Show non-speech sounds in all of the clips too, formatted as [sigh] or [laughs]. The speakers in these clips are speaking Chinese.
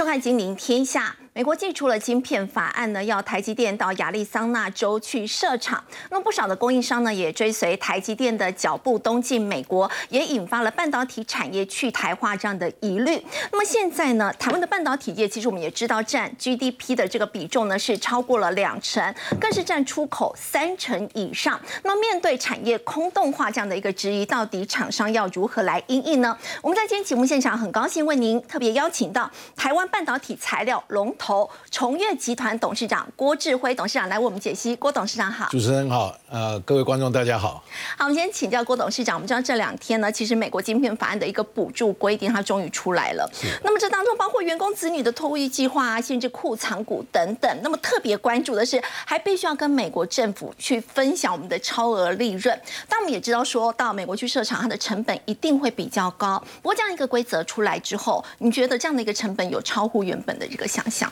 收看《金陵天下》。美国寄出了晶片法案呢，要台积电到亚利桑那州去设厂。那么不少的供应商呢，也追随台积电的脚步东进美国，也引发了半导体产业去台化这样的疑虑。那么现在呢，台湾的半导体业其实我们也知道，占 GDP 的这个比重呢是超过了两成，更是占出口三成以上。那面对产业空洞化这样的一个质疑，到底厂商要如何来应应呢？我们在今天节目现场很高兴为您特别邀请到台湾半导体材料龙。头崇越集团董事长郭志辉董事长来为我们解析。郭董事长好，主持人好，呃，各位观众大家好。好，我们今天请教郭董事长。我们知道这两天呢，其实美国晶片法案的一个补助规定，它终于出来了。那么这当中包括员工子女的托育计划啊，限制库藏股等等。那么特别关注的是，还必须要跟美国政府去分享我们的超额利润。但我们也知道，说到美国去设厂，它的成本一定会比较高。不过这样一个规则出来之后，你觉得这样的一个成本有超乎原本的这个想象？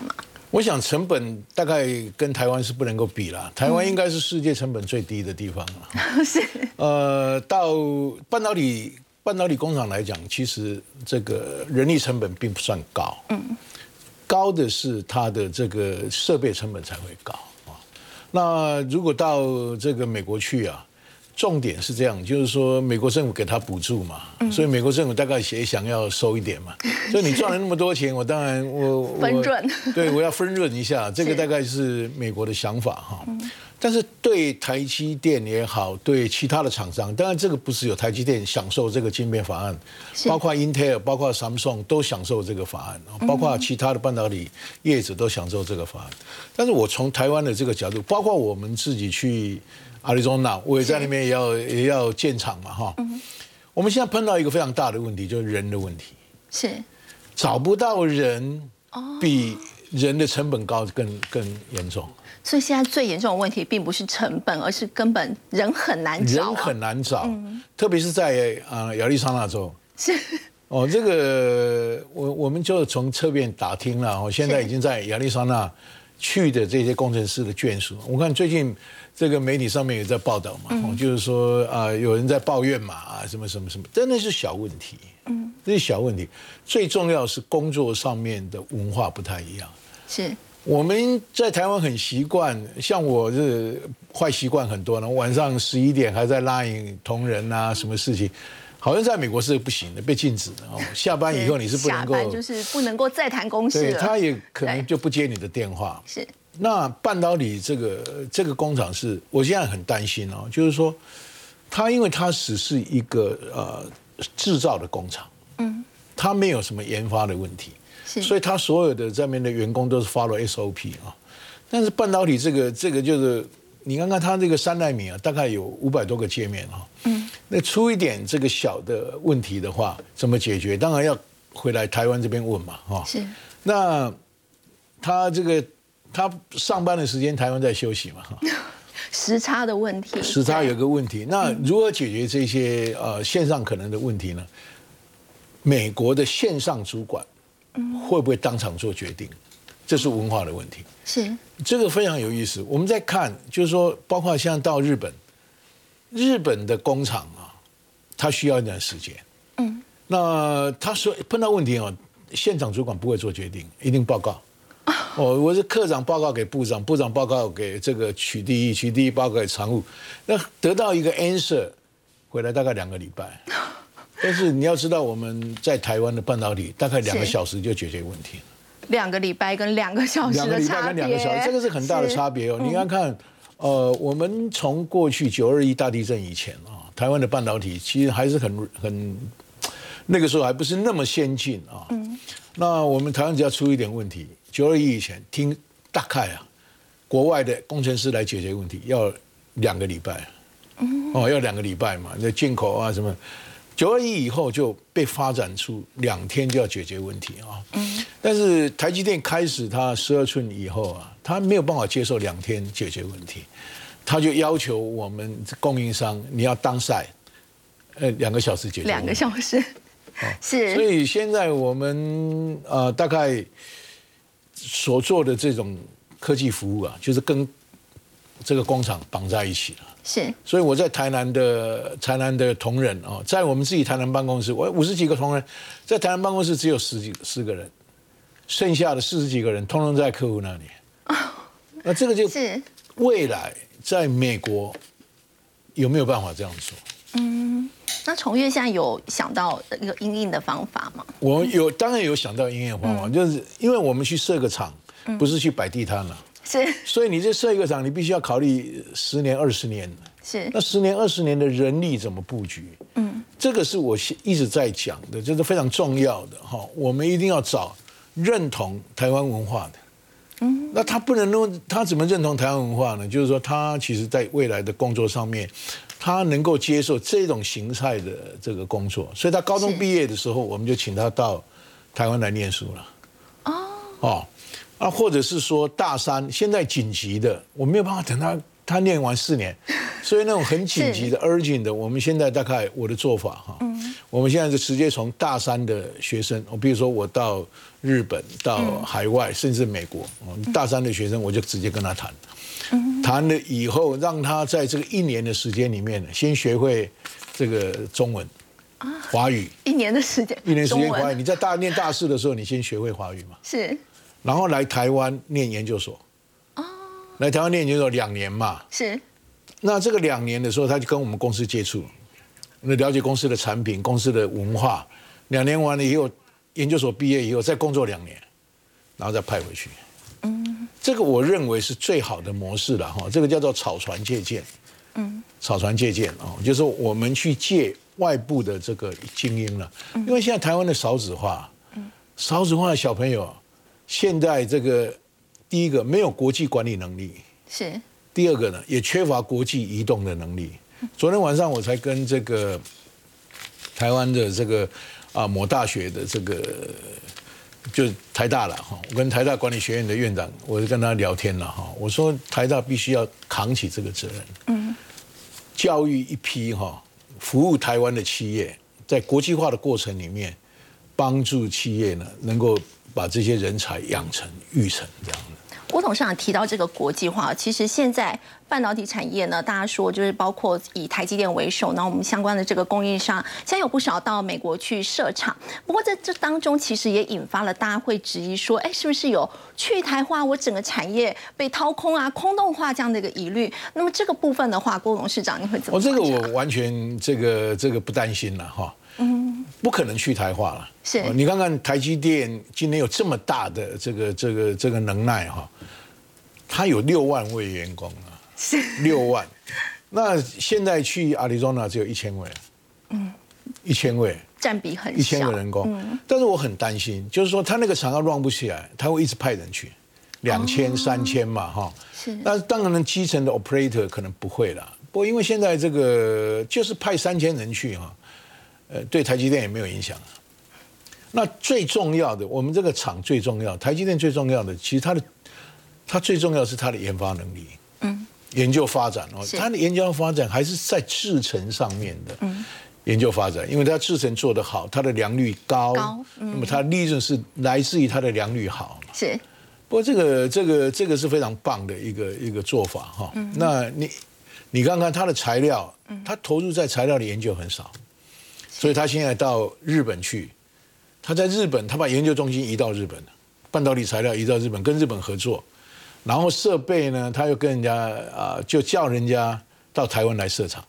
我想成本大概跟台湾是不能够比了，台湾应该是世界成本最低的地方了。[laughs] 是。呃，到半导体半导体工厂来讲，其实这个人力成本并不算高。嗯。高的是它的这个设备成本才会高啊。那如果到这个美国去啊？重点是这样，就是说美国政府给他补助嘛，所以美国政府大概也想要收一点嘛。[laughs] 所以你赚了那么多钱，我当然我分润，对我要分润一下，[laughs] 这个大概是美国的想法哈。但是对台积电也好，对其他的厂商，当然这个不是有台积电享受这个晶片法案，包括 Intel、包括 Samsung 都享受这个法案，包括其他的半导体业者都享受这个法案。但是我从台湾的这个角度，包括我们自己去。阿里中纳，我也在那边也要也要建厂嘛，哈。我们现在碰到一个非常大的问题，就是人的问题，是找不到人，比人的成本高更更严重。所以现在最严重的问题，并不是成本，而是根本人很难找，人很难找，特别是在啊亚利桑那州。是哦，这个我我们就从侧面打听了，我现在已经在亚利桑那去的这些工程师的眷属，我看最近。这个媒体上面也在报道嘛，就是说啊，有人在抱怨嘛，啊，什么什么什么，真的是小问题，嗯，这是小问题。最重要是工作上面的文化不太一样。是我们在台湾很习惯，像我是坏习惯很多呢，晚上十一点还在拉引同仁啊，什么事情，好像在美国是不行的，被禁止的哦。[laughs] 下班以后你是不能够，就是不能够再谈公事了。他也可能就不接你的电话。是。那半导体这个这个工厂是，我现在很担心哦，就是说，它因为它只是一个呃制造的工厂，嗯，它没有什么研发的问题，是，所以它所有的这边的员工都是 follow SOP 啊。但是半导体这个这个就是，你看看它这个三纳米啊，大概有五百多个界面哈，嗯，那出一点这个小的问题的话，怎么解决？当然要回来台湾这边问嘛，哈，是，那他这个。他上班的时间，台湾在休息嘛？[laughs] 时差的问题，时差有个问题。那如何解决这些呃线上可能的问题呢？美国的线上主管会不会当场做决定？这是文化的问题。是这个非常有意思。我们在看，就是说，包括像到日本，日本的工厂啊，他需要一段时间。嗯，那他说碰到问题啊，现场主管不会做决定，一定报告。哦，我是科长报告给部长，部长报告给这个取第一，取第一报告给常务，那得到一个 answer 回来大概两个礼拜。[laughs] 但是你要知道，我们在台湾的半导体大概两个小时就解决问题。两个礼拜跟两个小时的差别，这个是很大的差别哦。你看看，呃，我们从过去九二一大地震以前啊，台湾的半导体其实还是很很那个时候还不是那么先进啊。嗯。那我们台湾只要出一点问题。九二一以前，听大概啊，国外的工程师来解决问题要两个礼拜，哦，要两个礼拜嘛，那进口啊什么。九二一以后就被发展出两天就要解决问题啊。嗯。但是台积电开始它十二寸以后啊，它没有办法接受两天解决问题，他就要求我们供应商你要当赛，呃，两个小时解决。两个小时。是。所以现在我们呃大概。所做的这种科技服务啊，就是跟这个工厂绑在一起了。是，所以我在台南的台南的同仁啊，在我们自己台南办公室，我五十几个同仁，在台南办公室只有十几十个人，剩下的四十几个人通通在客户那里。那这个就是未来在美国有没有办法这样做？嗯，那崇越现在有想到一个应应的方法吗？我有，当然有想到应应方法，就是因为我们去设个厂，不是去摆地摊了。是，所以你这设一个厂，你必须要考虑十年、二十年。是，那十年、二十年的人力怎么布局？嗯，这个是我一直在讲的，这是非常重要的哈。我们一定要找认同台湾文化的。嗯，那他不能弄，他怎么认同台湾文化呢？就是说，他其实在未来的工作上面，他能够接受这种形态的这个工作。所以他高中毕业的时候，我们就请他到台湾来念书了。哦，哦。啊，或者是说大三现在紧急的，我没有办法等他他念完四年，[laughs] 所以那种很紧急的 urgent 的，我们现在大概我的做法哈，我们现在就直接从大三的学生，我比如说我到日本、到海外，甚至美国，大三的学生我就直接跟他谈，谈了以后让他在这个一年的时间里面先学会这个中文华语，一年的时间，一年时间华语，你在大念大四的时候，你先学会华语嘛？是。然后来台湾念研究所，哦，来台湾念研究所两年嘛，是。那这个两年的时候，他就跟我们公司接触，那了解公司的产品、公司的文化。两年完了以后，研究所毕业以后再工作两年，然后再派回去。嗯，这个我认为是最好的模式了哈。这个叫做草船借箭。嗯，草船借箭哦，就是我们去借外部的这个精英了。因为现在台湾的少子化，少子化的小朋友。现在这个第一个没有国际管理能力，是第二个呢，也缺乏国际移动的能力。昨天晚上我才跟这个台湾的这个啊某大学的这个就台大了哈，我跟台大管理学院的院长，我就跟他聊天了哈。我说台大必须要扛起这个责任，嗯，教育一批哈服务台湾的企业，在国际化的过程里面，帮助企业呢能够。把这些人才养成、育成这样的。郭董事长提到这个国际化，其实现在半导体产业呢，大家说就是包括以台积电为首，那我们相关的这个供应商，现在有不少到美国去设厂。不过在这当中，其实也引发了大家会质疑说，哎，是不是有去台化，我整个产业被掏空啊、空洞化这样的一个疑虑？那么这个部分的话，郭董事长你会怎么？我这个我完全这个这个不担心了哈。嗯，不可能去台化了。是，你看看台积电今年有这么大的这个这个这个能耐哈，它有六万位员工啊，是六万。那现在去阿里中纳只有一千位，嗯，一千位，占比很一千个人工。嗯，但是我很担心，就是说他那个厂要 run 不起来，他会一直派人去，两千三千嘛哈。是，那当然基层的 operator 可能不会了。不过因为现在这个就是派三千人去哈。呃，对台积电也没有影响。那最重要的，我们这个厂最重要，台积电最重要的，其实它的它最重要是它的研发能力，嗯，研究发展哦，它的研究发展还是在制程上面的，嗯，研究发展，因为它制程做得好，它的良率高，高，那么它利润是来自于它的良率好，是。不过这个这个这个是非常棒的一个一个做法哈。那你你看看它的材料，它投入在材料的研究很少。所以他现在到日本去，他在日本，他把研究中心移到日本了，半导体材料移到日本，跟日本合作，然后设备呢，他又跟人家啊，就叫人家到台湾来设厂，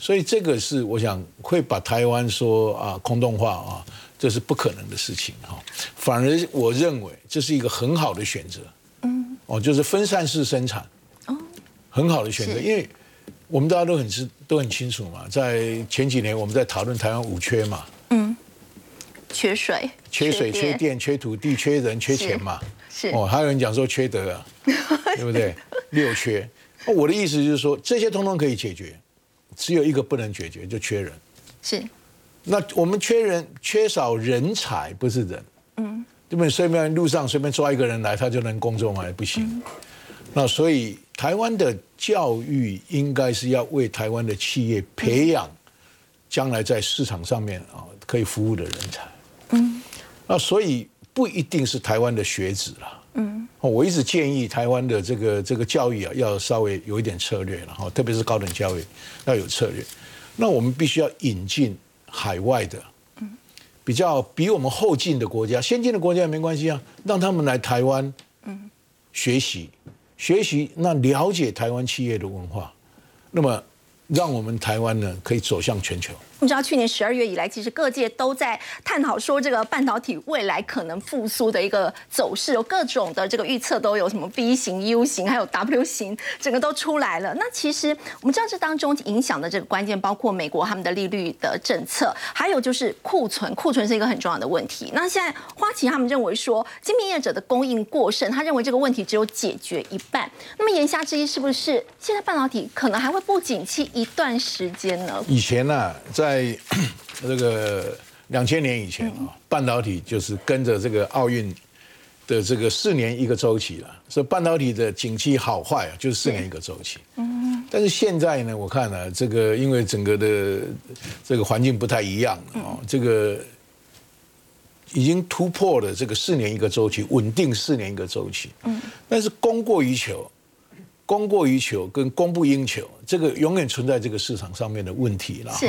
所以这个是我想会把台湾说啊空洞化啊，这是不可能的事情哈，反而我认为这是一个很好的选择，嗯，哦，就是分散式生产，哦，很好的选择，因为。我们大家都很知都很清楚嘛，在前几年我们在讨论台湾五缺嘛，嗯，缺水、缺水、缺电、缺土地、缺人、缺钱嘛，是。哦，还有人讲说缺德啊，[laughs] 对不对？六缺，我的意思就是说这些通通可以解决，只有一个不能解决，就缺人。是，那我们缺人，缺少人才，不是人，嗯，对不对？随便路上随便抓一个人来，他就能工作吗？不行。那所以台湾的教育应该是要为台湾的企业培养将来在市场上面啊可以服务的人才。嗯，那所以不一定是台湾的学子了。嗯，我一直建议台湾的这个这个教育啊要稍微有一点策略了哈，特别是高等教育要有策略。那我们必须要引进海外的，比较比我们后进的国家，先进的国家也没关系啊，让他们来台湾，嗯，学习学习，那了解台湾企业的文化，那么让我们台湾呢可以走向全球。你知道去年十二月以来，其实各界都在探讨说这个半导体未来可能复苏的一个走势，有各种的这个预测都有什么 V 型、U 型，还有 W 型，整个都出来了。那其实我们知道这当中影响的这个关键包括美国他们的利率的政策，还有就是库存，库存是一个很重要的问题。那现在花旗他们认为说，晶片业者的供应过剩，他认为这个问题只有解决一半。那么言下之意是不是现在半导体可能还会不景气一段时间呢？以前呢，在在 [clears throat] 这个两千年以前啊，半导体就是跟着这个奥运的这个四年一个周期了，所以半导体的景气好坏啊，就是四年一个周期。嗯，但是现在呢，我看呢，这个因为整个的这个环境不太一样啊，这个已经突破了这个四年一个周期，稳定四年一个周期。嗯，但是供过于求。供过于求跟供不应求，这个永远存在这个市场上面的问题了。是。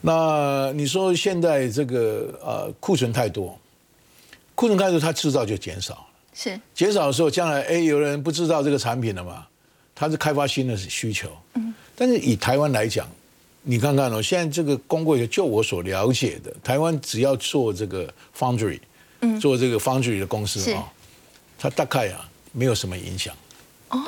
那你说现在这个呃库存太多，库存太多，它制造就减少了。是。减少的时候，将来哎有人不知道这个产品了嘛？他是开发新的需求。嗯。但是以台湾来讲，你看看哦，现在这个供过于求，就我所了解的，台湾只要做这个 foundry，嗯，做这个 foundry 的公司啊，它大概啊没有什么影响。哦。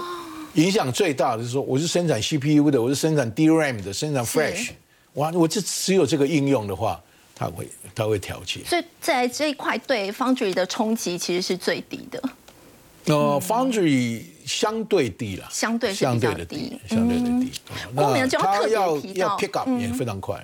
影响最大的是说，我是生产 CPU 的，我是生产 DRAM 的，生产 Flash，哇，我这只有这个应用的话，它会它会调节。所以在这一块对 Foundry 的冲击其实是最低的。呃，Foundry 相对低了，相对相对的低，相对的低。那它要要 pick up 也非常快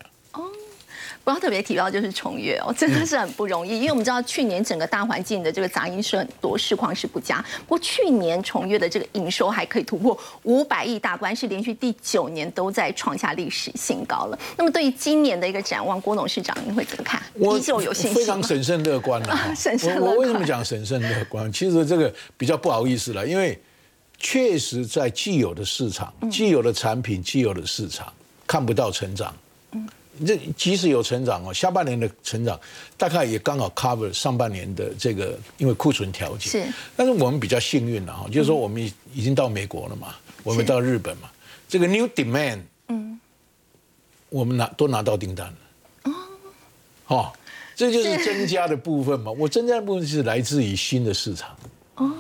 啊。不要特别提到就是重越哦，真的是很不容易，[laughs] 因为我们知道去年整个大环境的这个杂音是很多，市况是不佳。不过去年重越的这个营收还可以突破五百亿大关，是连续第九年都在创下历史新高了。那么对于今年的一个展望，郭董事长您会怎么看？依旧有信心非常审慎乐观的。[laughs] 审慎我我为什么讲审慎乐观？其实这个比较不好意思了，因为确实在既有的市场、既有的产品、既有的市场看不到成长。这即使有成长哦，下半年的成长大概也刚好 cover 上半年的这个，因为库存调节。是。但是我们比较幸运了哈，就是说我们已经到美国了嘛，我们到日本嘛，这个 new demand，嗯，我们拿都拿到订单了。哦。哦，这就是增加的部分嘛。我增加的部分是来自于新的市场。哦。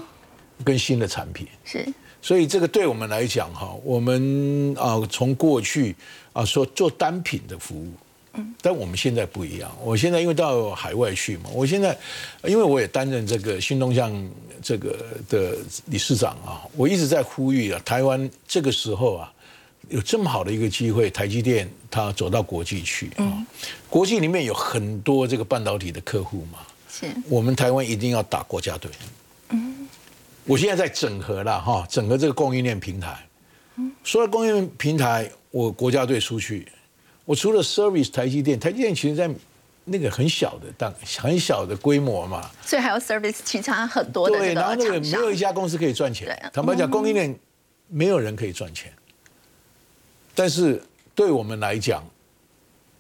跟新的产品。是。所以这个对我们来讲哈，我们啊从过去啊说做单品的服务，嗯，但我们现在不一样。我现在因为到海外去嘛，我现在因为我也担任这个新东向这个的理事长啊，我一直在呼吁啊，台湾这个时候啊有这么好的一个机会，台积电它走到国际去啊，国际里面有很多这个半导体的客户嘛，是我们台湾一定要打国家队。我现在在整合了哈，整合这个供应链平台。所有供应链平台，我国家队出去，我除了 service 台积电，台积电其实在那个很小的当很小的规模嘛。所以还有 service 其他很多的对，然后那个没有一家公司可以赚钱。坦白讲，供应链没有人可以赚钱。但是对我们来讲，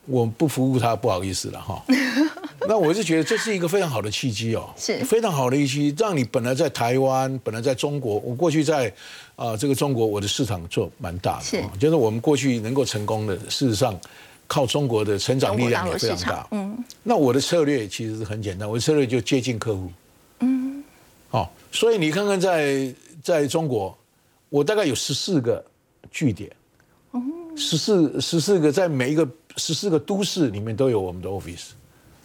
我不服务他，不好意思了哈。[laughs] 那我是觉得这是一个非常好的契机哦，[laughs] 是。非常好的一期，让你本来在台湾，本来在中国，我过去在啊这个中国，我的市场做蛮大的，是。就是我们过去能够成功的，事实上靠中国的成长力量也非常大，嗯，那我的策略其实是很简单，我的策略就接近客户，嗯，好，所以你看看在在中国，我大概有十四个据点，哦，十四十四个在每一个十四个都市里面都有我们的 office。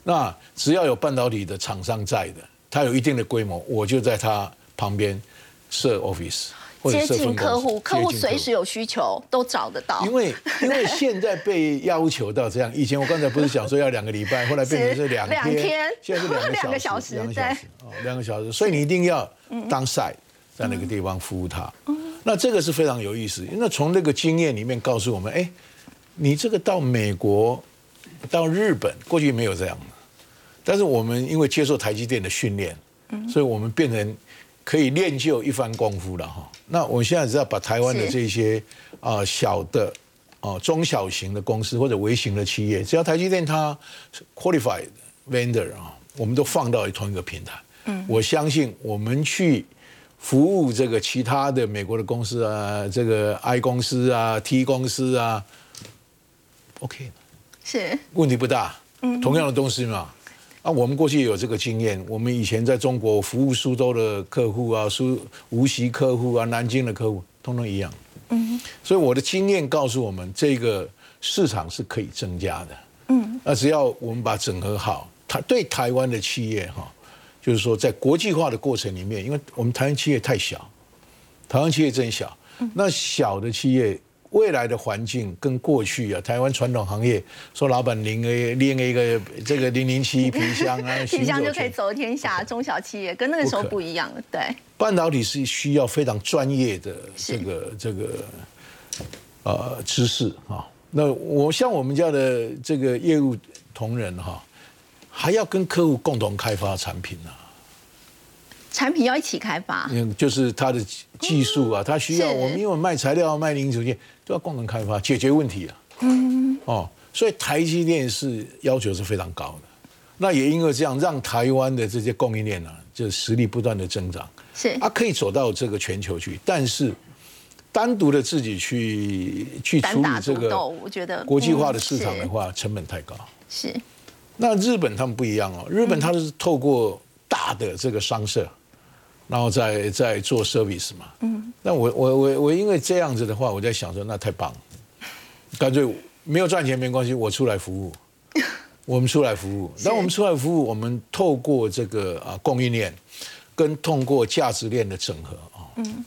那只要有半导体的厂商在的，它有一定的规模，我就在它旁边设 office 或者接近客户，客户随时有需求都找得到。因为因为现在被要求到这样，以前我刚才不是讲说要两个礼拜，[laughs] 后来变成是两天，现在是两个小时，[laughs] 两个小时，哦，两个小时，所以你一定要当 site 在那个地方服务他。那这个是非常有意思，因为从那个经验里面告诉我们，哎，你这个到美国、到日本，过去没有这样。但是我们因为接受台积电的训练，所以我们变成可以练就一番功夫了哈。那我现在只要把台湾的这些啊小的啊中小型的公司或者微型的企业，只要台积电它 qualified vendor 啊，我们都放到同一个平台。嗯，我相信我们去服务这个其他的美国的公司啊，这个 I 公司啊、T 公司啊，OK，是问题不大。嗯，同样的东西嘛。啊，我们过去有这个经验，我们以前在中国服务苏州的客户啊，苏无锡客户啊，南京的客户，通通一样。嗯，所以我的经验告诉我们，这个市场是可以增加的。嗯，那只要我们把整合好，它对台湾的企业哈，就是说在国际化的过程里面，因为我们台湾企业太小，台湾企业真小，那小的企业。未来的环境跟过去啊，台湾传统行业说老板拎个拎一个这个零零七 [laughs] 皮箱啊，[laughs] 皮箱就可以走天下，中小企业跟那个时候不一样了。对，半导体是需要非常专业的这个这个呃知识啊。那我像我们家的这个业务同仁哈，还要跟客户共同开发产品呢。产品要一起开发，嗯，就是它的技术啊，它需要我们因为卖材料、卖零组件，都要共同开发解决问题啊。嗯，哦，所以台积电是要求是非常高的。那也因为这样，让台湾的这些供应链呢，就实力不断的增长，是啊，可以走到这个全球去。但是单独的自己去去处理这个，我觉得国际化的市场的话，成本太高。是。那日本他们不一样哦，日本它是透过大的这个商社。然后再再做 service 嘛，嗯，那我我我我因为这样子的话，我在想说那太棒了，干脆没有赚钱没关系，我出来服务，[laughs] 我们出来服务，那我们出来服务，我们透过这个啊供应链，跟通过价值链的整合啊，嗯，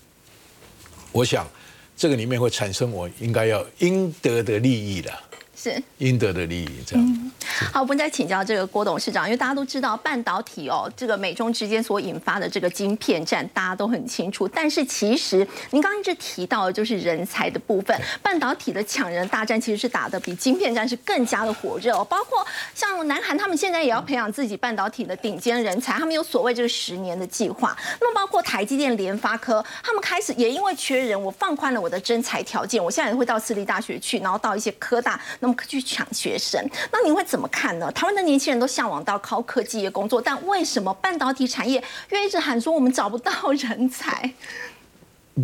我想这个里面会产生我应该要应得的利益的。是应得的利益，这样。好，我们再请教这个郭董事长，因为大家都知道半导体哦，这个美中之间所引发的这个晶片战，大家都很清楚。但是其实您刚刚一直提到的就是人才的部分，半导体的抢人大战其实是打的比晶片战是更加的火热。包括像南韩，他们现在也要培养自己半导体的顶尖人才，他们有所谓这个十年的计划。那么包括台积电、联发科，他们开始也因为缺人，我放宽了我的征才条件，我现在也会到私立大学去，然后到一些科大。那么去抢学生，那您会怎么看呢？台湾的年轻人都向往到高科技业工作，但为什么半导体产业又一直喊说我们找不到人才？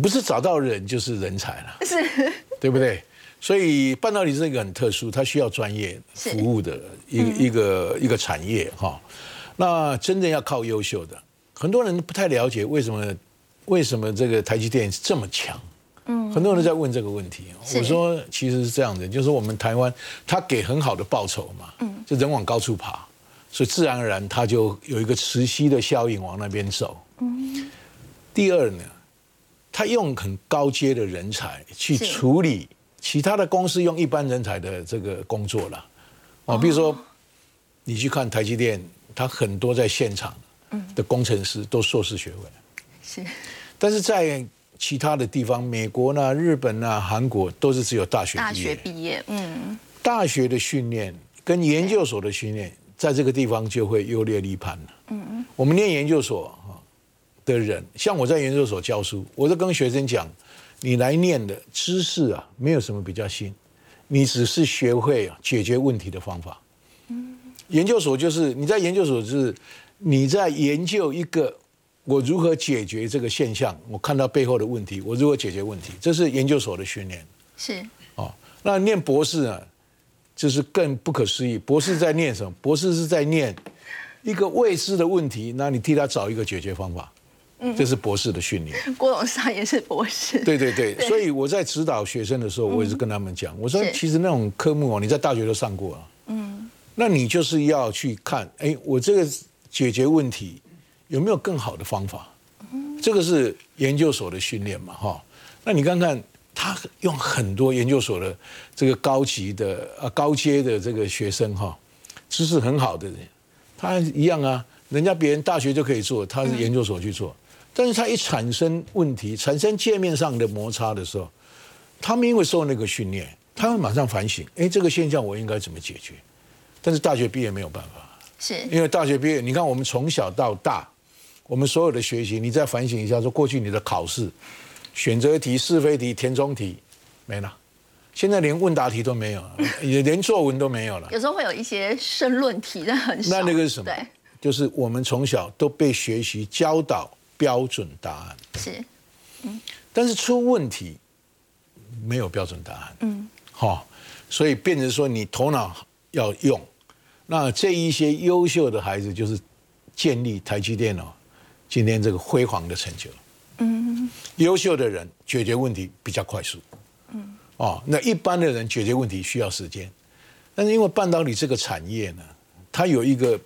不是找到人就是人才了，[laughs] 是，对不对？所以半导体是一个很特殊，它需要专业服务的一个一个一个产业哈。那真正要靠优秀的，很多人不太了解为什么为什么这个台积电这么强。嗯，很多人在问这个问题。我说，其实是这样的，就是我们台湾，他给很好的报酬嘛，嗯，就人往高处爬，所以自然而然他就有一个磁吸的效应往那边走。嗯。第二呢，他用很高阶的人才去处理其他的公司用一般人才的这个工作了。哦，比如说你去看台积电，他很多在现场的工程师都硕士学位。是。但是在其他的地方，美国呢、日本呢、韩国都是只有大学大学毕业，嗯，大学的训练跟研究所的训练，在这个地方就会优劣立判了。嗯嗯，我们念研究所的人，像我在研究所教书，我就跟学生讲，你来念的知识啊，没有什么比较新，你只是学会解决问题的方法。嗯，研究所就是你在研究所是你在研究一个。我如何解决这个现象？我看到背后的问题，我如何解决问题？这是研究所的训练。是哦，那念博士呢？就是更不可思议。博士在念什么？博士是在念一个未知的问题，那你替他找一个解决方法。嗯，这是博士的训练。郭董事长也是博士。对对对，[laughs] 所以我在指导学生的时候，我也是跟他们讲，我说其实那种科目哦，你在大学都上过啊。嗯，那你就是要去看，哎，我这个解决问题。有没有更好的方法？这个是研究所的训练嘛，哈。那你看看他用很多研究所的这个高级的呃高阶的这个学生哈，知识很好的人，他一样啊。人家别人大学就可以做，他是研究所去做。但是他一产生问题，产生界面上的摩擦的时候，他们因为受那个训练，他会马上反省，哎，这个现象我应该怎么解决？但是大学毕业没有办法，是因为大学毕业，你看我们从小到大。我们所有的学习，你再反省一下，说过去你的考试，选择题、是非题、填充题没了，现在连问答题都没有，也连作文都没有了。有时候会有一些申论题，但很少。那那个是什么？对，就是我们从小都被学习教导标准答案，是，但是出问题没有标准答案。嗯，好，所以变成说你头脑要用。那这一些优秀的孩子，就是建立台积电哦，今天这个辉煌的成就。嗯，优秀的人解决问题比较快速。嗯，哦，那一般的人解决问题需要时间，但是因为半导体这个产业呢，它有一个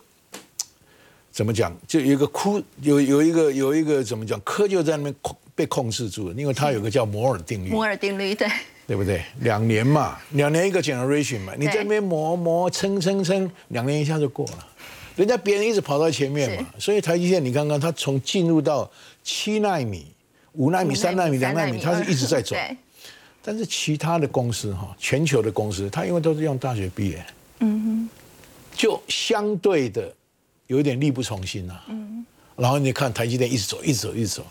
怎么讲，就有一个枯，有有一个有一个怎么讲，科就在那边控被控制住了，因为它有个叫摩尔定律。摩尔定律，对。对不对？两年嘛，两年一个 generation 嘛，你在那边磨磨蹭蹭蹭，两年一下就过了。人家别人一直跑到前面嘛，所以台积电你刚刚它从进入到七纳米、五纳米、三纳米、两纳米，它是一直在走。但是其他的公司哈，全球的公司，它因为都是用大学毕业，嗯哼，就相对的有一点力不从心呐。嗯。然后你看台积电一直走，一直走，一直走，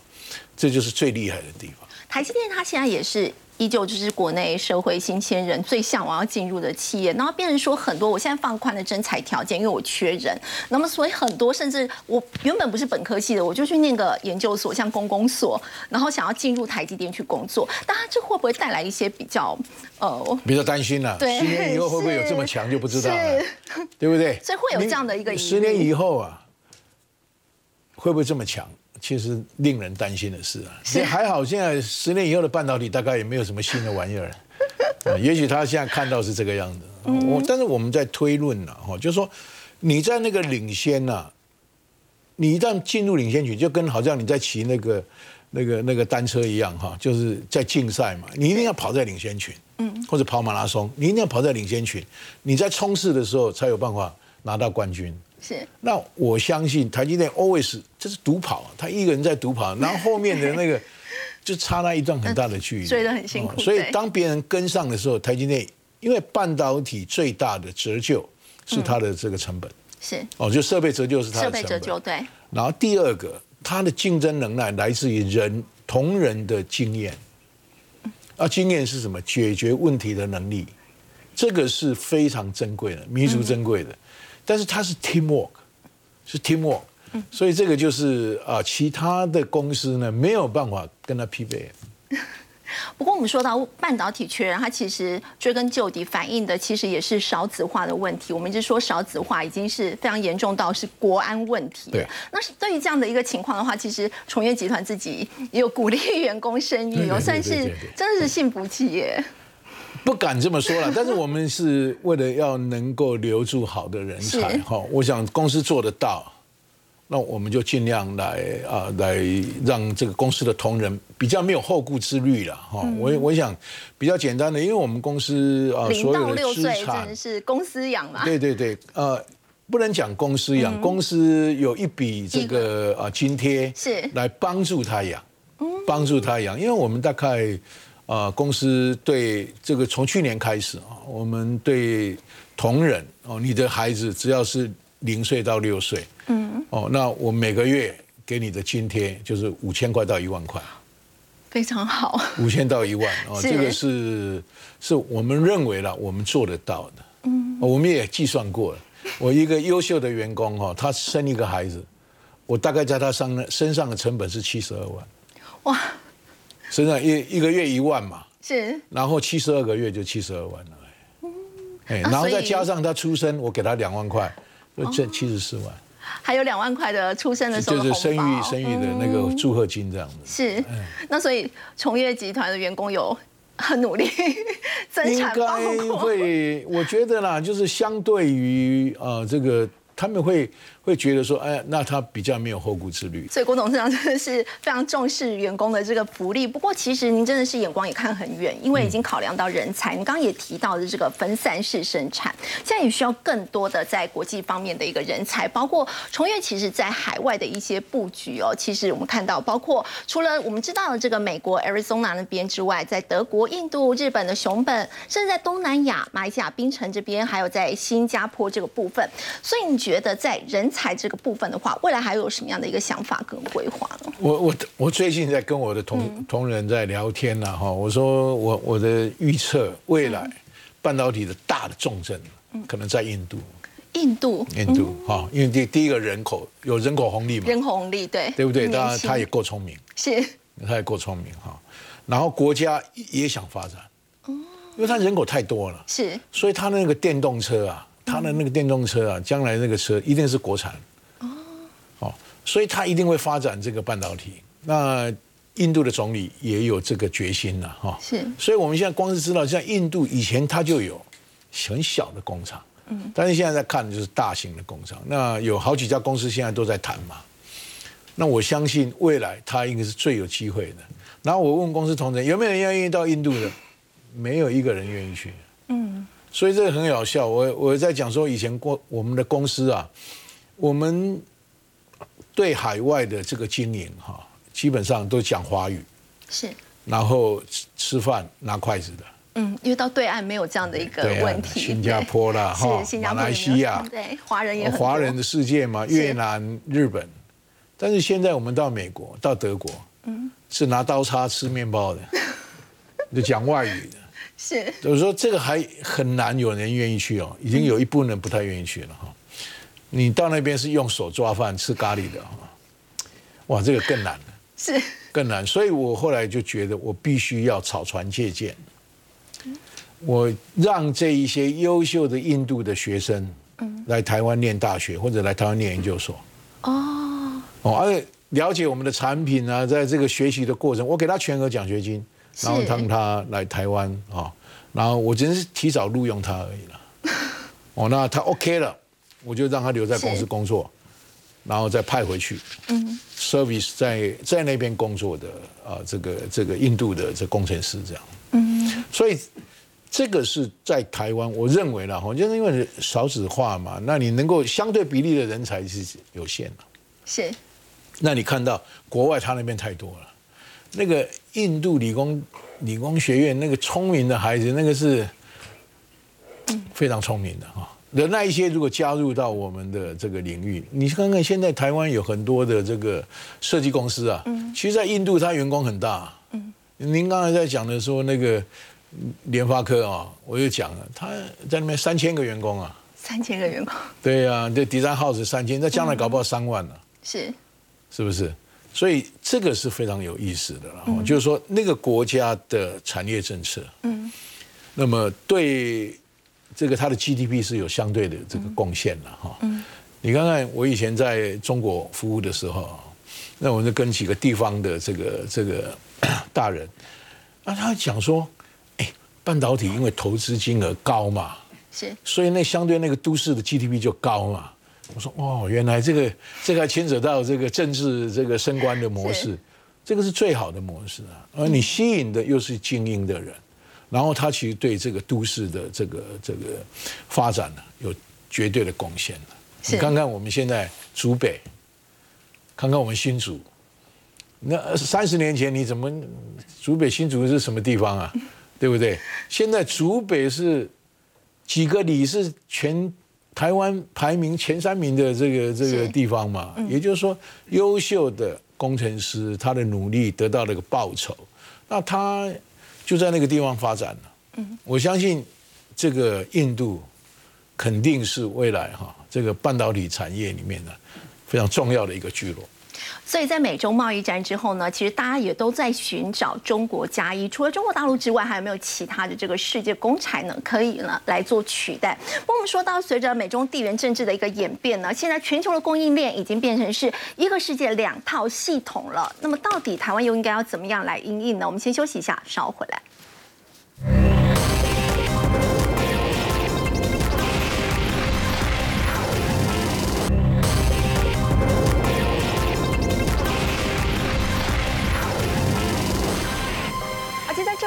这就是最厉害的地方。台积电它现在也是。依旧就是国内社会新鲜人最向往要进入的企业，然后变成说很多，我现在放宽了征才条件，因为我缺人，那么所以很多甚至我原本不是本科系的，我就去念个研究所，像公公所，然后想要进入台积电去工作，但他这会不会带来一些比较呃比较担心了？对，十年以后会不会有这么强就不知道了，对不对？所以会有这样的一个十年以后啊，会不会这么强？其实令人担心的事啊，还好现在十年以后的半导体大概也没有什么新的玩意儿，[laughs] 也许他现在看到是这个样子。我但是我们在推论呢哈，就是说你在那个领先呐，你一旦进入领先群，就跟好像你在骑那个那个那个单车一样哈，就是在竞赛嘛，你一定要跑在领先群，嗯，或者跑马拉松，你一定要跑在领先群，你在冲刺的时候才有办法拿到冠军。是，那我相信台积电 always 这是独跑，他一个人在独跑，[laughs] 然后后面的那个就差那一段很大的距离，追得很辛苦。所以当别人跟上的时候，台积电因为半导体最大的折旧是它的这个成本，是。哦，就设备折旧是它的设备折旧对。然后第二个，它的竞争能耐来自于人同人的经验，啊，经验是什么？解决问题的能力，这个是非常珍贵的，弥足珍贵的。但是它是 teamwork，是 teamwork，所以这个就是啊，其他的公司呢没有办法跟他匹配。[laughs] 不过我们说到半导体缺人，它其实追根究底反映的其实也是少子化的问题。我们一直说少子化已经是非常严重到是国安问题。对。那对于这样的一个情况的话，其实崇越集团自己也有鼓励员工生育，哦，算是真的是幸福企业。不敢这么说了，[laughs] 但是我们是为了要能够留住好的人才哈，我想公司做得到，那我们就尽量来啊，来让这个公司的同仁比较没有后顾之虑了哈。我我想比较简单的，因为我们公司啊，所有的资产是公司养嘛。对对对，呃，不能讲公司养，公司有一笔这个啊津贴是来帮助他养，帮助他养，因为我们大概。啊，公司对这个从去年开始啊，我们对同仁哦，你的孩子只要是零岁到六岁，嗯，哦，那我每个月给你的津贴就是五千块到一万块，非常好，五千到一万哦，这个是是我们认为了我们做得到的，嗯，我们也计算过了，我一个优秀的员工哈，他生一个孩子，我大概在他上身上的成本是七十二万，哇。身上一一个月一万嘛，是，然后七十二个月就七十二万了，哎，然后再加上他出生，我给他两万块，就挣七十四万，还有两万块的出生的时候就是生育生育的那个祝贺金这样子。是，那所以崇越集团的员工有很努力 [laughs] 增产应该。会，我觉得啦，就是相对于呃这个。他们会会觉得说，哎，那他比较没有后顾之虑。所以郭董事长真的是非常重视员工的这个福利。不过其实您真的是眼光也看很远，因为已经考量到人才。你刚刚也提到的这个分散式生产，现在也需要更多的在国际方面的一个人才，包括崇越其实在海外的一些布局哦。其实我们看到，包括除了我们知道的这个美国 Arizona 那边之外，在德国、印度、日本的熊本，甚至在东南亚马来西亚槟城这边，还有在新加坡这个部分。所以你。觉得在人才这个部分的话，未来还有什么样的一个想法跟规划呢？我我我最近在跟我的同同仁在聊天呢，哈，我说我我的预测未来半导体的大的重镇可能在印度。印度，印度哈，因为第第一个人口有人口红利嘛，人口红利对，对不对？当然他也够聪明，是，他也够聪明哈。然后国家也想发展，哦，因为他人口太多了，是，所以他那个电动车啊，他的那个电动车啊，将来那个车一定是国产，哦，哦，所以他一定会发展这个半导体。那印度的总理也有这个决心了哈，是，所以我们现在光是知道，像印度以前他就有很小的工厂。但是现在在看就是大型的工厂，那有好几家公司现在都在谈嘛。那我相信未来他应该是最有机会的。然后我问公司同仁有没有人愿意到印度的，没有一个人愿意去。嗯，所以这个很搞笑。我我在讲说以前过我们的公司啊，我们对海外的这个经营哈，基本上都讲华语，是，然后吃吃饭拿筷子的。嗯，因为到对岸没有这样的一个问题，新加坡啦，哈，马来西亚，对，华人也华人的世界嘛，越南、日本，但是现在我们到美国、到德国，嗯，是拿刀叉吃面包的，[laughs] 就讲外语的，是，就是说这个还很难有人愿意去哦，已经有一部分人不太愿意去了哈。你到那边是用手抓饭吃咖喱的哈，哇，这个更难了，是。更难，所以我后来就觉得我必须要草船借箭。我让这一些优秀的印度的学生，来台湾念大学或者来台湾念研究所。哦，哦，而且了解我们的产品啊，在这个学习的过程，我给他全额奖学金，然后让他来台湾啊，然后我只是提早录用他而已了。[laughs] 哦，那他 OK 了，我就让他留在公司工作，然后再派回去。嗯，service 在在那边工作的啊，这个这个印度的这工程师这样。嗯，所以。这个是在台湾，我认为啦哈，就是因为少子化嘛，那你能够相对比例的人才是有限的。是。那你看到国外他那边太多了，那个印度理工理工学院那个聪明的孩子，那个是非常聪明的哈。那那一些如果加入到我们的这个领域，你看看现在台湾有很多的这个设计公司啊，嗯，其实，在印度他员工很大，嗯，您刚才在讲的说那个。联发科啊，我就讲了，他在那边三千个员工啊，三千个员工，对呀，这 design house 三千，那将来搞不好三万呢，是，是不是？所以这个是非常有意思的了，就是说那个国家的产业政策，嗯，那么对这个它的 GDP 是有相对的这个贡献的哈，嗯，你看看我以前在中国服务的时候，那我就跟几个地方的这个这个大 [coughs] 人，那他讲说。半导体因为投资金额高嘛，是，所以那相对那个都市的 GDP 就高嘛。我说哦，原来这个这个牵扯到这个政治这个升官的模式，这个是最好的模式啊。而你吸引的又是精英的人，然后他其实对这个都市的这个这个发展呢有绝对的贡献你看看我们现在竹北，看看我们新竹，那三十年前你怎么竹北新竹是什么地方啊？对不对？现在竹北是几个里是全台湾排名前三名的这个这个地方嘛？也就是说，优秀的工程师他的努力得到了一个报酬，那他就在那个地方发展了。嗯，我相信这个印度肯定是未来哈这个半导体产业里面呢非常重要的一个聚落。所以在美中贸易战之后呢，其实大家也都在寻找中国加一，除了中国大陆之外，还有没有其他的这个世界公产呢？可以呢来做取代？我们说到随着美中地缘政治的一个演变呢，现在全球的供应链已经变成是一个世界两套系统了。那么到底台湾又应该要怎么样来应应呢？我们先休息一下，稍后回来。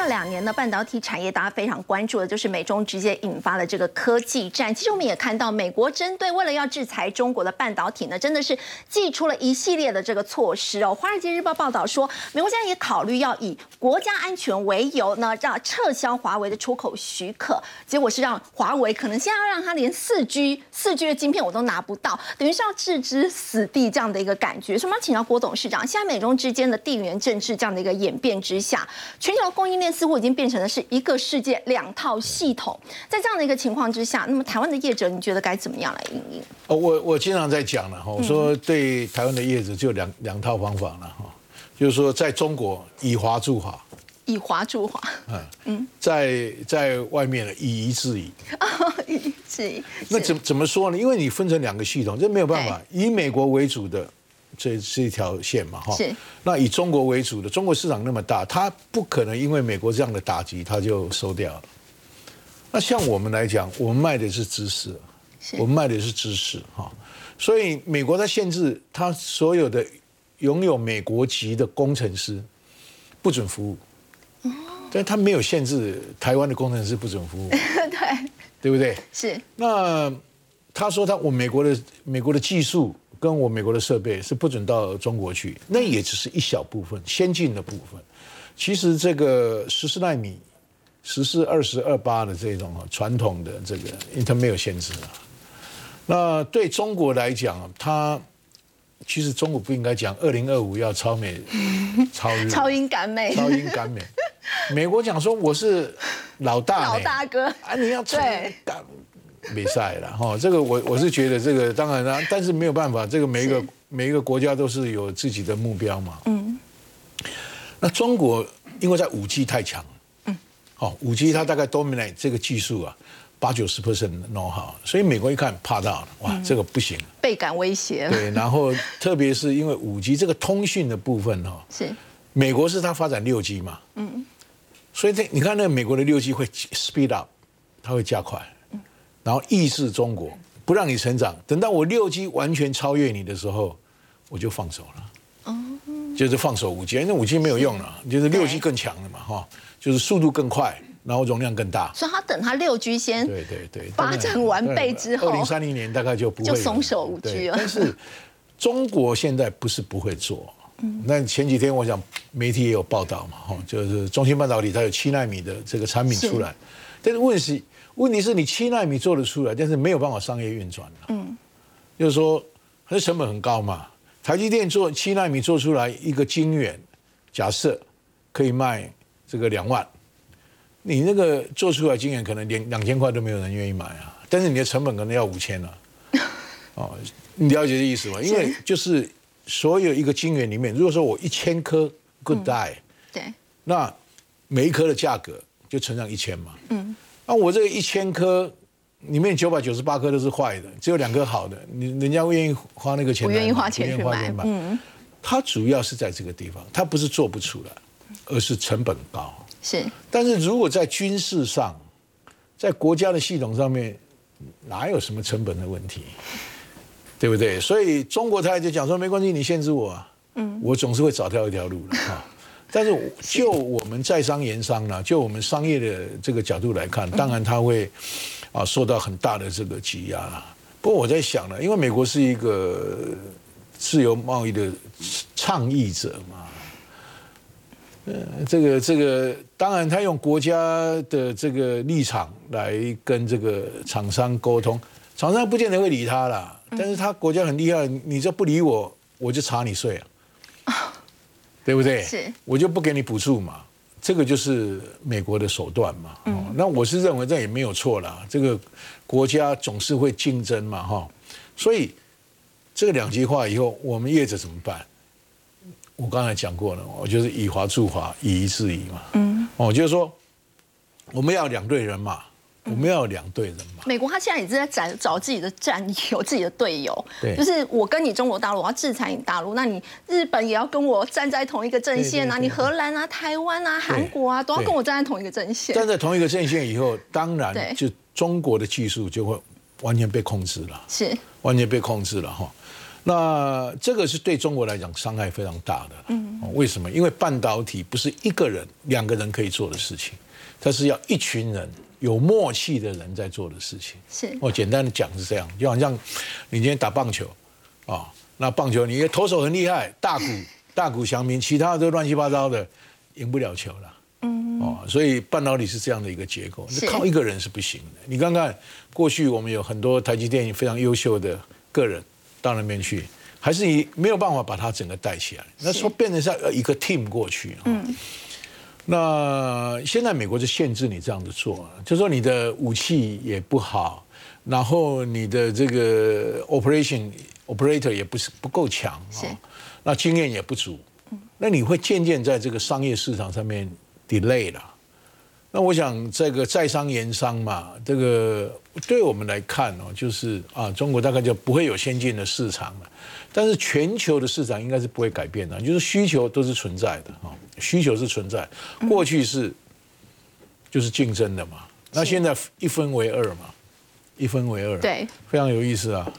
两年呢，半导体产业大家非常关注的，就是美中直接引发了这个科技战。其实我们也看到，美国针对为了要制裁中国的半导体呢，真的是寄出了一系列的这个措施哦。华尔街日报报道说，美国现在也考虑要以国家安全为由呢，让撤销华为的出口许可。结果是让华为可能现在要让他连四 G 四 G 的晶片我都拿不到，等于是要置之死地这样的一个感觉。所以我们要请教郭董事长，现在美中之间的地缘政治这样的一个演变之下，全球。供应链似乎已经变成了是一个世界两套系统，在这样的一个情况之下，那么台湾的业者，你觉得该怎么样来应应？哦，我我经常在讲了哈，我说对台湾的业者就两两套方法了哈，就是说在中国以华驻华，以华驻华，嗯 [laughs] 嗯，在在外面呢以夷制夷，以夷制夷，[laughs] 那怎怎么说呢？因为你分成两个系统，这没有办法，以美国为主的。这是一条线嘛，哈。是。那以中国为主的，中国市场那么大，它不可能因为美国这样的打击，它就收掉了。那像我们来讲，我们卖的是知识，我们卖的是知识，哈。所以美国在限制它所有的拥有美国籍的工程师不准服务。哦。但他没有限制台湾的工程师不准服务。[laughs] 对。对不对？是。那他说他我美国的美国的技术。跟我美国的设备是不准到中国去，那也只是一小部分先进的部分。其实这个十四纳米、十四、二十二八的这种传统的这个，它没有限制啊。那对中国来讲，它其实中国不应该讲二零二五要超美、[laughs] 超日、超英赶美、超英赶美。美国讲说我是老大，老大哥啊，你要对。比赛了哈，这个我我是觉得这个当然啦，但是没有办法，这个每一个每一个国家都是有自己的目标嘛。嗯。那中国因为在五 G 太强，嗯，好，五 G 它大概 dominate 这个技术啊，八九十 percent 弄好，所以美国一看怕到了，哇，这个不行，倍感威胁。对，然后特别是因为五 G 这个通讯的部分哈，是美国是它发展六 G 嘛，嗯，所以这你看那美国的六 G 会 speed up，它会加快。然后抑制中国，不让你成长。等到我六 G 完全超越你的时候，我就放手了。哦，就是放手五 G，因为五 G 没有用了，就是六 G 更强了嘛，哈，就是速度更快，然后容量更大。所以他等他六 G 先对对对发展完备之后，二零三零年大概就不会就松手五 G 了。但是中国现在不是不会做，嗯，那前几天我想媒体也有报道嘛，哈，就是中芯半导体它有七纳米的这个产品出来，但是问题。问题是你七纳米做得出来，但是没有办法商业运转嗯，就是说它的成本很高嘛。台积电做七纳米做出来一个晶圆，假设可以卖这个两万，你那个做出来晶圆可能连两千块都没有人愿意买啊。但是你的成本可能要五千了。[laughs] 哦，你了解这意思吗？因为就是所有一个晶圆里面，如果说我一千颗 good die，对，那每一颗的价格就乘上一千嘛。嗯。那我这个一千颗里面九百九十八颗都是坏的，只有两颗好的，你人家愿意花那个钱？不愿意花钱去买。嗯，它主要是在这个地方，它不是做不出来，而是成本高。是。但是如果在军事上，在国家的系统上面，哪有什么成本的问题？对不对？所以中国台就讲说，没关系，你限制我，嗯，我总是会找到一条路的哈。但是就我们在商言商呢，就我们商业的这个角度来看，当然它会啊受到很大的这个挤压了。不过我在想呢，因为美国是一个自由贸易的倡议者嘛，呃，这个这个当然他用国家的这个立场来跟这个厂商沟通，厂商不见得会理他啦。但是他国家很厉害，你这不理我，我就查你税啊。对不对？是，我就不给你补助嘛，这个就是美国的手段嘛。嗯，那我是认为这也没有错啦，这个国家总是会竞争嘛，哈。所以这个两极化以后，我们业者怎么办？我刚才讲过了，我就是以华助华，以夷制夷嘛。嗯，哦，就是说我们要两队人马。我们要有两队人嘛。美国他现在也是在找找自己的战友、自己的队友。对。就是我跟你中国大陆，我要制裁你大陆，那你日本也要跟我站在同一个阵线啊！你荷兰啊、台湾啊、韩国啊，都要跟我站在同一个阵线。站在同一个阵线以后，当然就中国的技术就会完全被控制了。是。完全被控制了哈。那这个是对中国来讲伤害非常大的。嗯，为什么？因为半导体不是一个人、两个人可以做的事情，它是要一群人有默契的人在做的事情。是，我简单的讲是这样，就好像你今天打棒球啊，那棒球你的投手很厉害，大鼓大鼓响鸣，其他的都乱七八糟的，赢不了球了。嗯，哦，所以半导体是这样的一个结构，靠一个人是不行的。你看看过去我们有很多台积电非常优秀的个人。到那边去，还是你没有办法把它整个带起来。那说变成像一个 team 过去。嗯。那现在美国就限制你这样子做，就说你的武器也不好，然后你的这个 operation operator 也不是不够强啊，那经验也不足。那你会渐渐在这个商业市场上面 delay 了。那我想这个在商言商嘛，这个对我们来看哦，就是啊，中国大概就不会有先进的市场了，但是全球的市场应该是不会改变的，就是需求都是存在的啊，需求是存在，过去是就是竞争的嘛，那现在一分为二嘛，一分为二，对，非常有意思啊，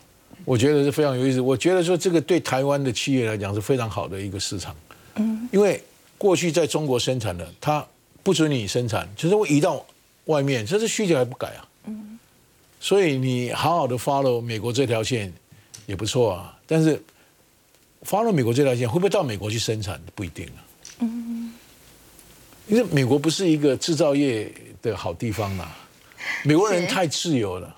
我觉得是非常有意思，我觉得说这个对台湾的企业来讲是非常好的一个市场，嗯，因为过去在中国生产的它。不准你生产，就是会移到外面，这是需求还不改啊。嗯，所以你好好的 follow 美国这条线也不错啊。但是 follow 美国这条线会不会到美国去生产不一定啊。嗯，因为美国不是一个制造业的好地方啊。美国人太自由了，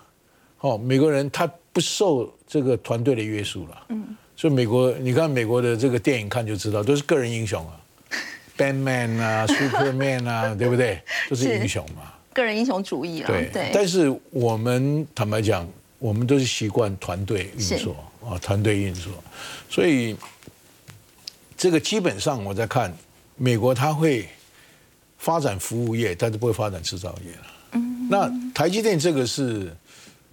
哦，美国人他不受这个团队的约束了。嗯，所以美国你看美国的这个电影看就知道，都是个人英雄啊。[laughs] Batman 啊，Superman 啊，[laughs] 对不对？都是英雄嘛。个人英雄主义了。对。但是我们坦白讲，我们都是习惯团队运作啊，团队运作。所以这个基本上我在看，美国它会发展服务业，但是不会发展制造业了。嗯。那台积电这个是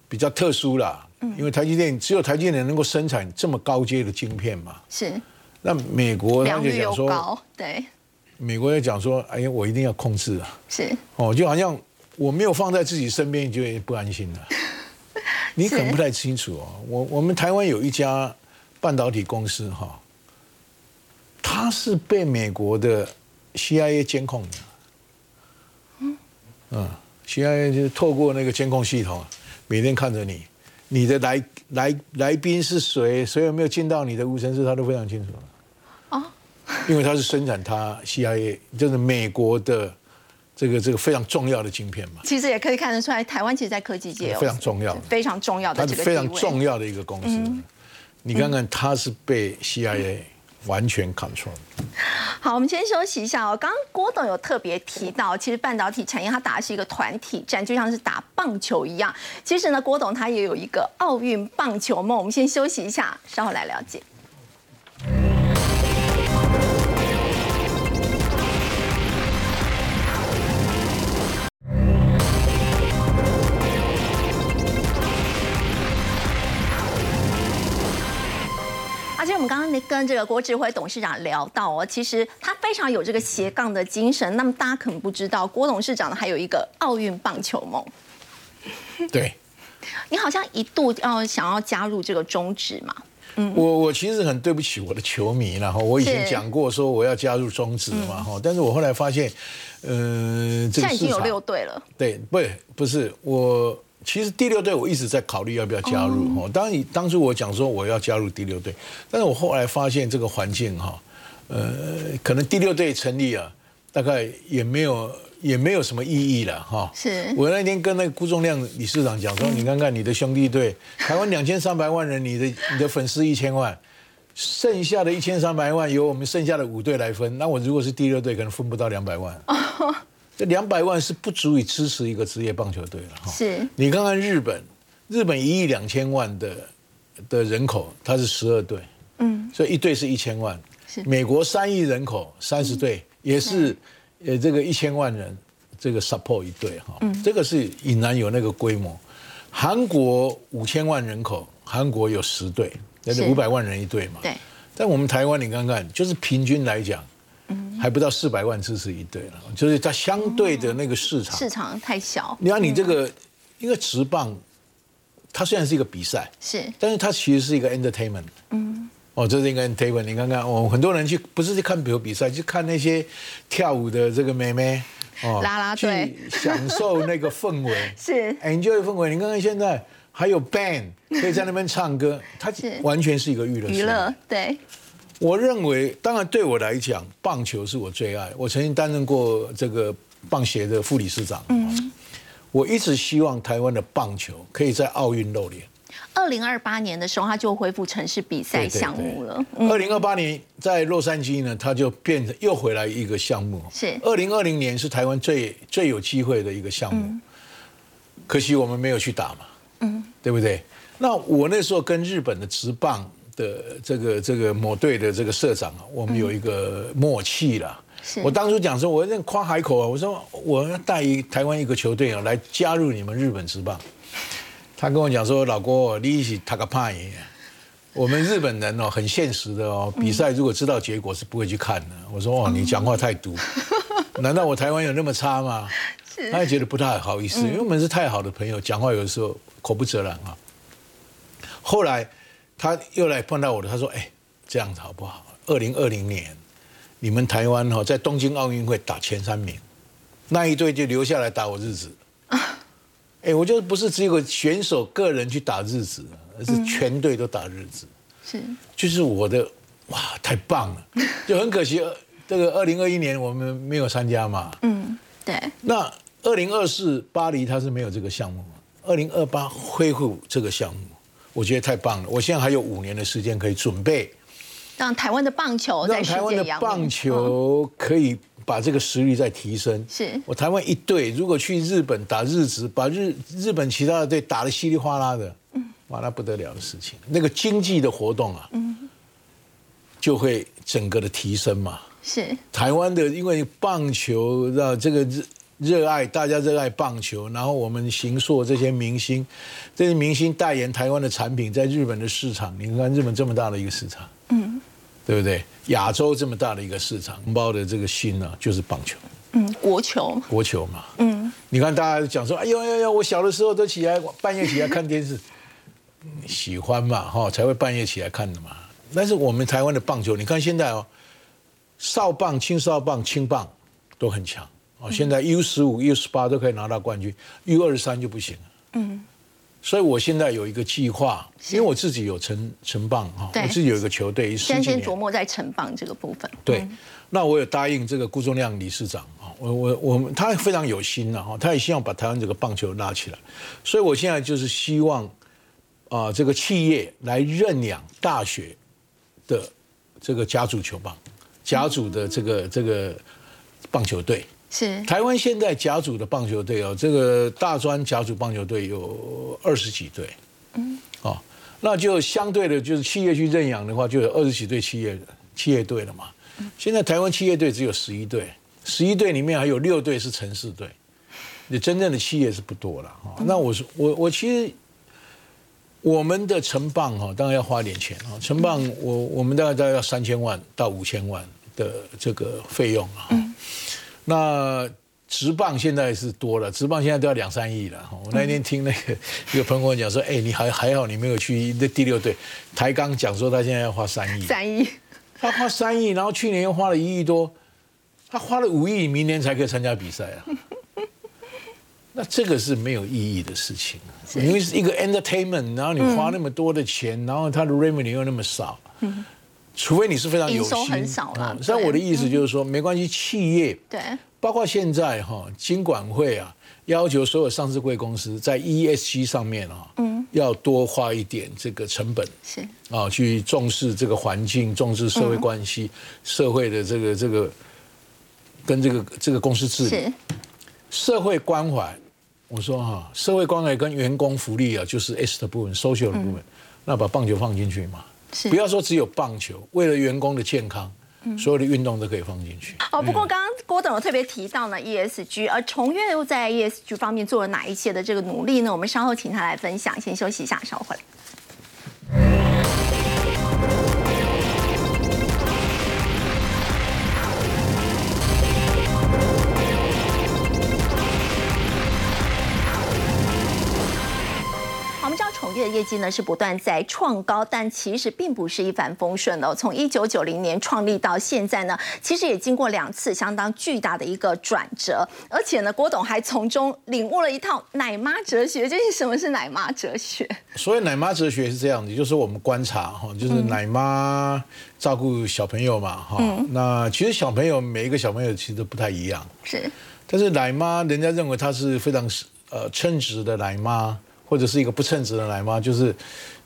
比较特殊啦，因为台积电只有台积电能够生产这么高阶的晶片嘛。是。那美国他就讲说，对。美国也讲说：“哎呀，我一定要控制啊！”是哦，就好像我没有放在自己身边，就不安心了。你可能不太清楚哦。我我们台湾有一家半导体公司哈，它是被美国的 CIA 监控的。嗯嗯，CIA 就是透过那个监控系统，每天看着你，你的来来来宾是谁，谁有没有进到你的无尘室，他都非常清楚。因为它是生产它 CIA，就是美国的这个这个非常重要的晶片嘛。其实也可以看得出来，台湾其实，在科技界非常重要，非常重要的它是非常重要的一个公司。你看看，它是被 CIA 完全 control。好，我们先休息一下哦。刚刚郭董有特别提到，其实半导体产业它打的是一个团体战，就像是打棒球一样。其实呢，郭董他也有一个奥运棒球梦。我们先休息一下，稍后来了解。我们刚刚跟这个郭志辉董事长聊到哦，其实他非常有这个斜杠的精神。那么大家可能不知道，郭董事长呢还有一个奥运棒球梦。对，你好像一度要想要加入这个中职嘛？嗯，我我其实很对不起我的球迷然后我以前讲过说我要加入中职嘛哈，但是我后来发现，呃，现在已经有六队了。对，不不是我。其实第六队我一直在考虑要不要加入哦。当你，当初我讲说我要加入第六队，但是我后来发现这个环境哈，呃，可能第六队成立啊，大概也没有也没有什么意义了哈。是。我那天跟那个辜仲亮理事长讲说，你看看你的兄弟队，台湾两千三百万人，你的你的粉丝一千万，剩下的一千三百万由我们剩下的五队来分，那我如果是第六队，可能分不到两百万。[laughs] 这两百万是不足以支持一个职业棒球队了哈。是你看看日本，日本一亿两千万的的人口，它是十二队，嗯，所以一队是一千万。是美国三亿人口，三十队也是，呃，这个一千万人，这个 support 一队哈，这个是已然有那个规模。韩国五千万人口，韩国有十队，那是五百万人一队嘛。对。但我们台湾，你看看，就是平均来讲。还不到四百万支持一队了，就是它相对的那个市场市场太小。你看你这个，因为直棒它虽然是一个比赛，是，但是它其实是一个 entertainment。嗯，哦，这是一个 entertainment。你看看，哦，很多人去不是去看比比赛，去看那些跳舞的这个妹妹，哦，拉拉队，享受那个氛围，[laughs] 是 enjoy 氛围。你看看现在还有 band 可以在那边唱歌，[laughs] 它完全是一个娱乐。娱乐，对。我认为，当然对我来讲，棒球是我最爱。我曾经担任过这个棒协的副理事长。嗯。我一直希望台湾的棒球可以在奥运露脸。二零二八年的时候，它就恢复城市比赛项目了。二零二八年在洛杉矶呢，它就变成又回来一个项目。是。二零二零年是台湾最最有机会的一个项目，可惜我们没有去打嘛。嗯。对不对？那我那时候跟日本的职棒的这个这个某队的这个社长啊，我们有一个默契了。我当初讲说，我那夸海口啊，我说我要带一台湾一个球队啊来加入你们日本职棒。他跟我讲说，老郭，你一起塔个派，我们日本人哦很现实的哦，比赛如果知道结果是不会去看的。我说哦，你讲话太毒，[laughs] 难道我台湾有那么差吗？他也觉得不太好意思，因为我们是太好的朋友，讲话有的时候口不择然啊。后来他又来碰到我的，他说，哎，这样子好不好？二零二零年。你们台湾哈在东京奥运会打前三名，那一队就留下来打我日子。[laughs] 哎，我觉得不是只有个选手个人去打日子，而是全队都打日子。是，就是我的哇，太棒了！[laughs] 就很可惜，这个二零二一年我们没有参加嘛。嗯，对。那二零二四巴黎他是没有这个项目，二零二八恢复这个项目，我觉得太棒了。我现在还有五年的时间可以准备。让台湾的棒球在世界的棒球可以把这个实力再提升。是我台湾一队如果去日本打日职，把日日本其他的队打得稀里哗啦的，嗯哇，那不得了的事情。那个经济的活动啊，嗯就会整个的提升嘛。是台湾的，因为棒球让这个热热爱，大家热爱棒球，然后我们行塑这些明星，这些明星代言台湾的产品，在日本的市场，你看日本这么大的一个市场，嗯。对不对？亚洲这么大的一个市场，红包的这个心呢，就是棒球。嗯，国球。国球嘛。嗯。你看大家讲说，哎呦呦呦，我小的时候都起来半夜起来看电视，喜欢嘛哈，才会半夜起来看的嘛。但是我们台湾的棒球，你看现在哦，少棒、青少棒、青棒都很强哦。现在 U 十五、U 十八都可以拿到冠军，U 二十三就不行了。嗯。所以，我现在有一个计划，因为我自己有承承棒哈，我自己有一个球队，先先琢磨在承棒这个部分。对，那我有答应这个顾忠亮理事长啊，我我我们他非常有心的哈，他也希望把台湾这个棒球拉起来，所以我现在就是希望啊，这个企业来认养大学的这个甲组球棒，甲组的这个这个棒球队。是台湾现在甲组的棒球队哦，这个大专甲组棒球队有二十几队，嗯，哦，那就相对的，就是企业去认养的话，就有二十几队企业企业队了嘛。现在台湾企业队只有十一队，十一队里面还有六队是城市队，你真正的企业是不多了哈。那我说我我其实我们的城棒哈，当然要花点钱啊。城棒我我们大概大概要三千万到五千万的这个费用啊。那直棒现在是多了，直棒现在都要两三亿了。我那天听那个 [laughs] 一个朋友讲说，哎，你还还好，你没有去那第六队。台钢讲说他现在要花三亿，三亿，[laughs] 他花三亿，然后去年又花了一亿多，他花了五亿，明年才可以参加比赛啊。[laughs] 那这个是没有意义的事情，因为是一个 entertainment，然后你花那么多的钱，然后他的 revenue 又那么少。除非你是非常有心，很少了。像我的意思就是说，没关系，企业对，包括现在哈，金管会啊，要求所有上市贵公司在 ESG 上面啊，嗯，要多花一点这个成本，是啊，去重视这个环境，重视社会关系，社会的这个这个跟这个这个公司治理，社会关怀。我说哈，社会关怀跟员工福利啊，就是 S 的部分，social 的部分，那把棒球放进去嘛。不要说只有棒球，为了员工的健康，所有的运动都可以放进去。哦，不过刚刚郭董有特别提到呢，ESG，而重院又在 ESG 方面做了哪一些的这个努力呢？我们稍后请他来分享。先休息一下，稍后回来。月业绩呢是不断在创高，但其实并不是一帆风顺的。从一九九零年创立到现在呢，其实也经过两次相当巨大的一个转折，而且呢，郭董还从中领悟了一套奶妈哲学。究竟什么是奶妈哲学？[laughs] 所以奶妈哲学是这样子，就是我们观察哈，就是奶妈照顾小朋友嘛哈。那其实小朋友每一个小朋友其实都不太一样，是。但是奶妈，人家认为她是非常呃称职的奶妈。或者是一个不称职的奶妈，就是，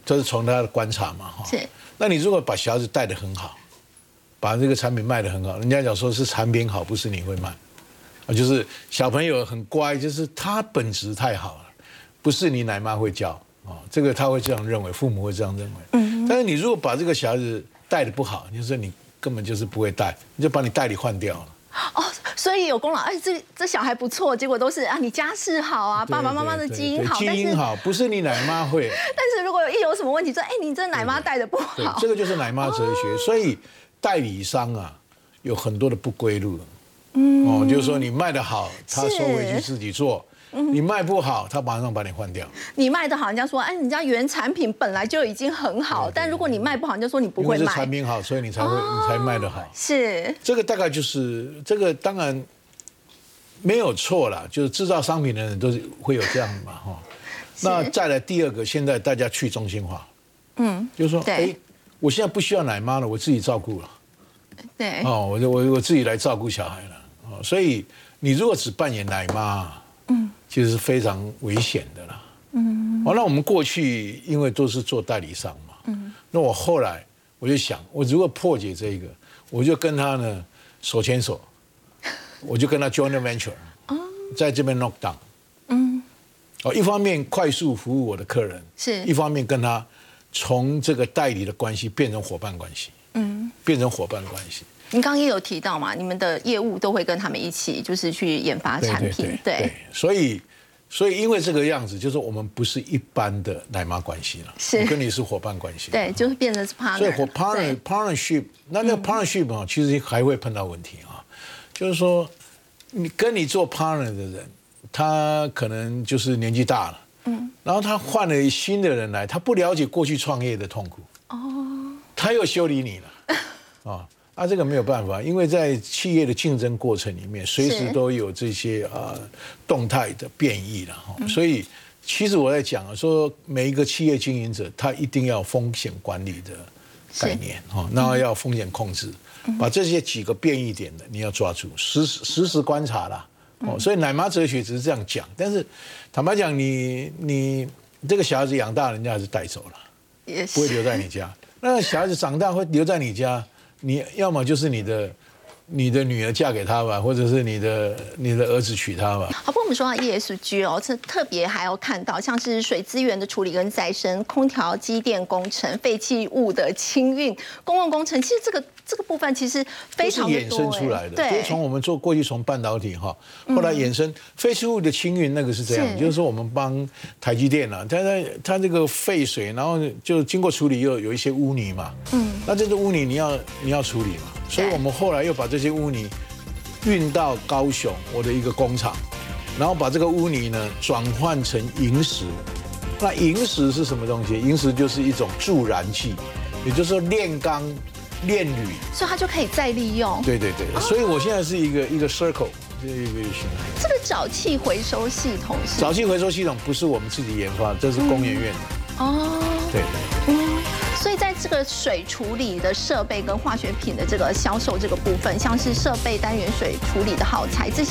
这是从他的观察嘛，哈。是。那你如果把小孩子带的很好，把这个产品卖的很好，人家讲说是产品好，不是你会卖，啊，就是小朋友很乖，就是他本质太好了，不是你奶妈会教啊，这个他会这样认为，父母会这样认为。嗯。但是你如果把这个小孩子带的不好，你说你根本就是不会带，你就把你代理换掉了。哦。所以有功劳，哎，这这小孩不错，结果都是啊，你家世好啊，爸爸妈妈的基因好，基因好，不是你奶妈会。[laughs] 但是如果有一有什么问题，说哎，你这奶妈带的不好，这个就是奶妈哲学。所以代理商啊，有很多的不归路。嗯，哦，就是说你卖的好，他收回去自己做。你卖不好，他马上把你换掉。你卖的好，人家说，哎，人家原产品本来就已经很好，但如果你卖不好，人家说你不会卖。产品好，所以你才会，你才卖得好。是。这个大概就是这个，当然没有错了，就是制造商品的人都是会有这样的嘛，哈。那再来第二个，现在大家去中心化，嗯，就是说，哎，我现在不需要奶妈了，我自己照顾了。对。哦，我我我自己来照顾小孩了，哦，所以你如果只扮演奶妈，嗯。其实是非常危险的啦。嗯，哦，那我们过去因为都是做代理商嘛。嗯，那我后来我就想，我如果破解这个，我就跟他呢手牵手，[laughs] 我就跟他 join venture，在这边 knock down。嗯，哦，一方面快速服务我的客人，是一方面跟他从这个代理的关系变成伙伴关系。嗯，变成伙伴关系。您刚刚也有提到嘛，你们的业务都会跟他们一起，就是去研发产品，对。所以，所以因为这个样子，就是我们不是一般的奶妈关系了，是。跟你是伙伴关系，对，就是变成是 partner。所以 partner partnership，那那个 partnership 啊，其实还会碰到问题啊，就是说，你跟你做 partner 的人，他可能就是年纪大了，嗯，然后他换了新的人来，他不了解过去创业的痛苦，哦，他又修理你了，[laughs] 啊。啊，这个没有办法，因为在企业的竞争过程里面，随时都有这些啊动态的变异了哈。所以，其实我在讲啊，说每一个企业经营者，他一定要风险管理的概念哈，那要风险控制，把这些几个变异点的你要抓住，实时实时观察啦。哦。所以奶妈哲学只是这样讲，但是坦白讲，你你这个小孩子养大，人家还是带走了，也不会留在你家。那小孩子长大会留在你家。你要么就是你的。你的女儿嫁给他吧，或者是你的你的儿子娶她吧。好，不过我们说到 ESG 哦，这特别还要看到像是水资源的处理跟再生、空调机电工程、废弃物的清运、公共工程，其实这个这个部分其实非常衍生出来的。对，从我们做过去从半导体哈，后来衍生废弃物的清运，那个是这样，就是说我们帮台积电啊，它它它这个废水，然后就经过处理又有一些污泥嘛，嗯，那这个污泥你要你要处理嘛。所以我们后来又把这些污泥运到高雄我的一个工厂，然后把这个污泥呢转换成萤石。那萤石是什么东西？萤石就是一种助燃剂，也就是说炼钢、炼铝，所以它就可以再利用。对对对，所以我现在是一个一个 circle，这一个这个沼气回收系统是？沼气回收系统不是我们自己研发，这是工研院的。哦，对。所以在这个水处理的设备跟化学品的这个销售这个部分，像是设备单元水处理的耗材，这些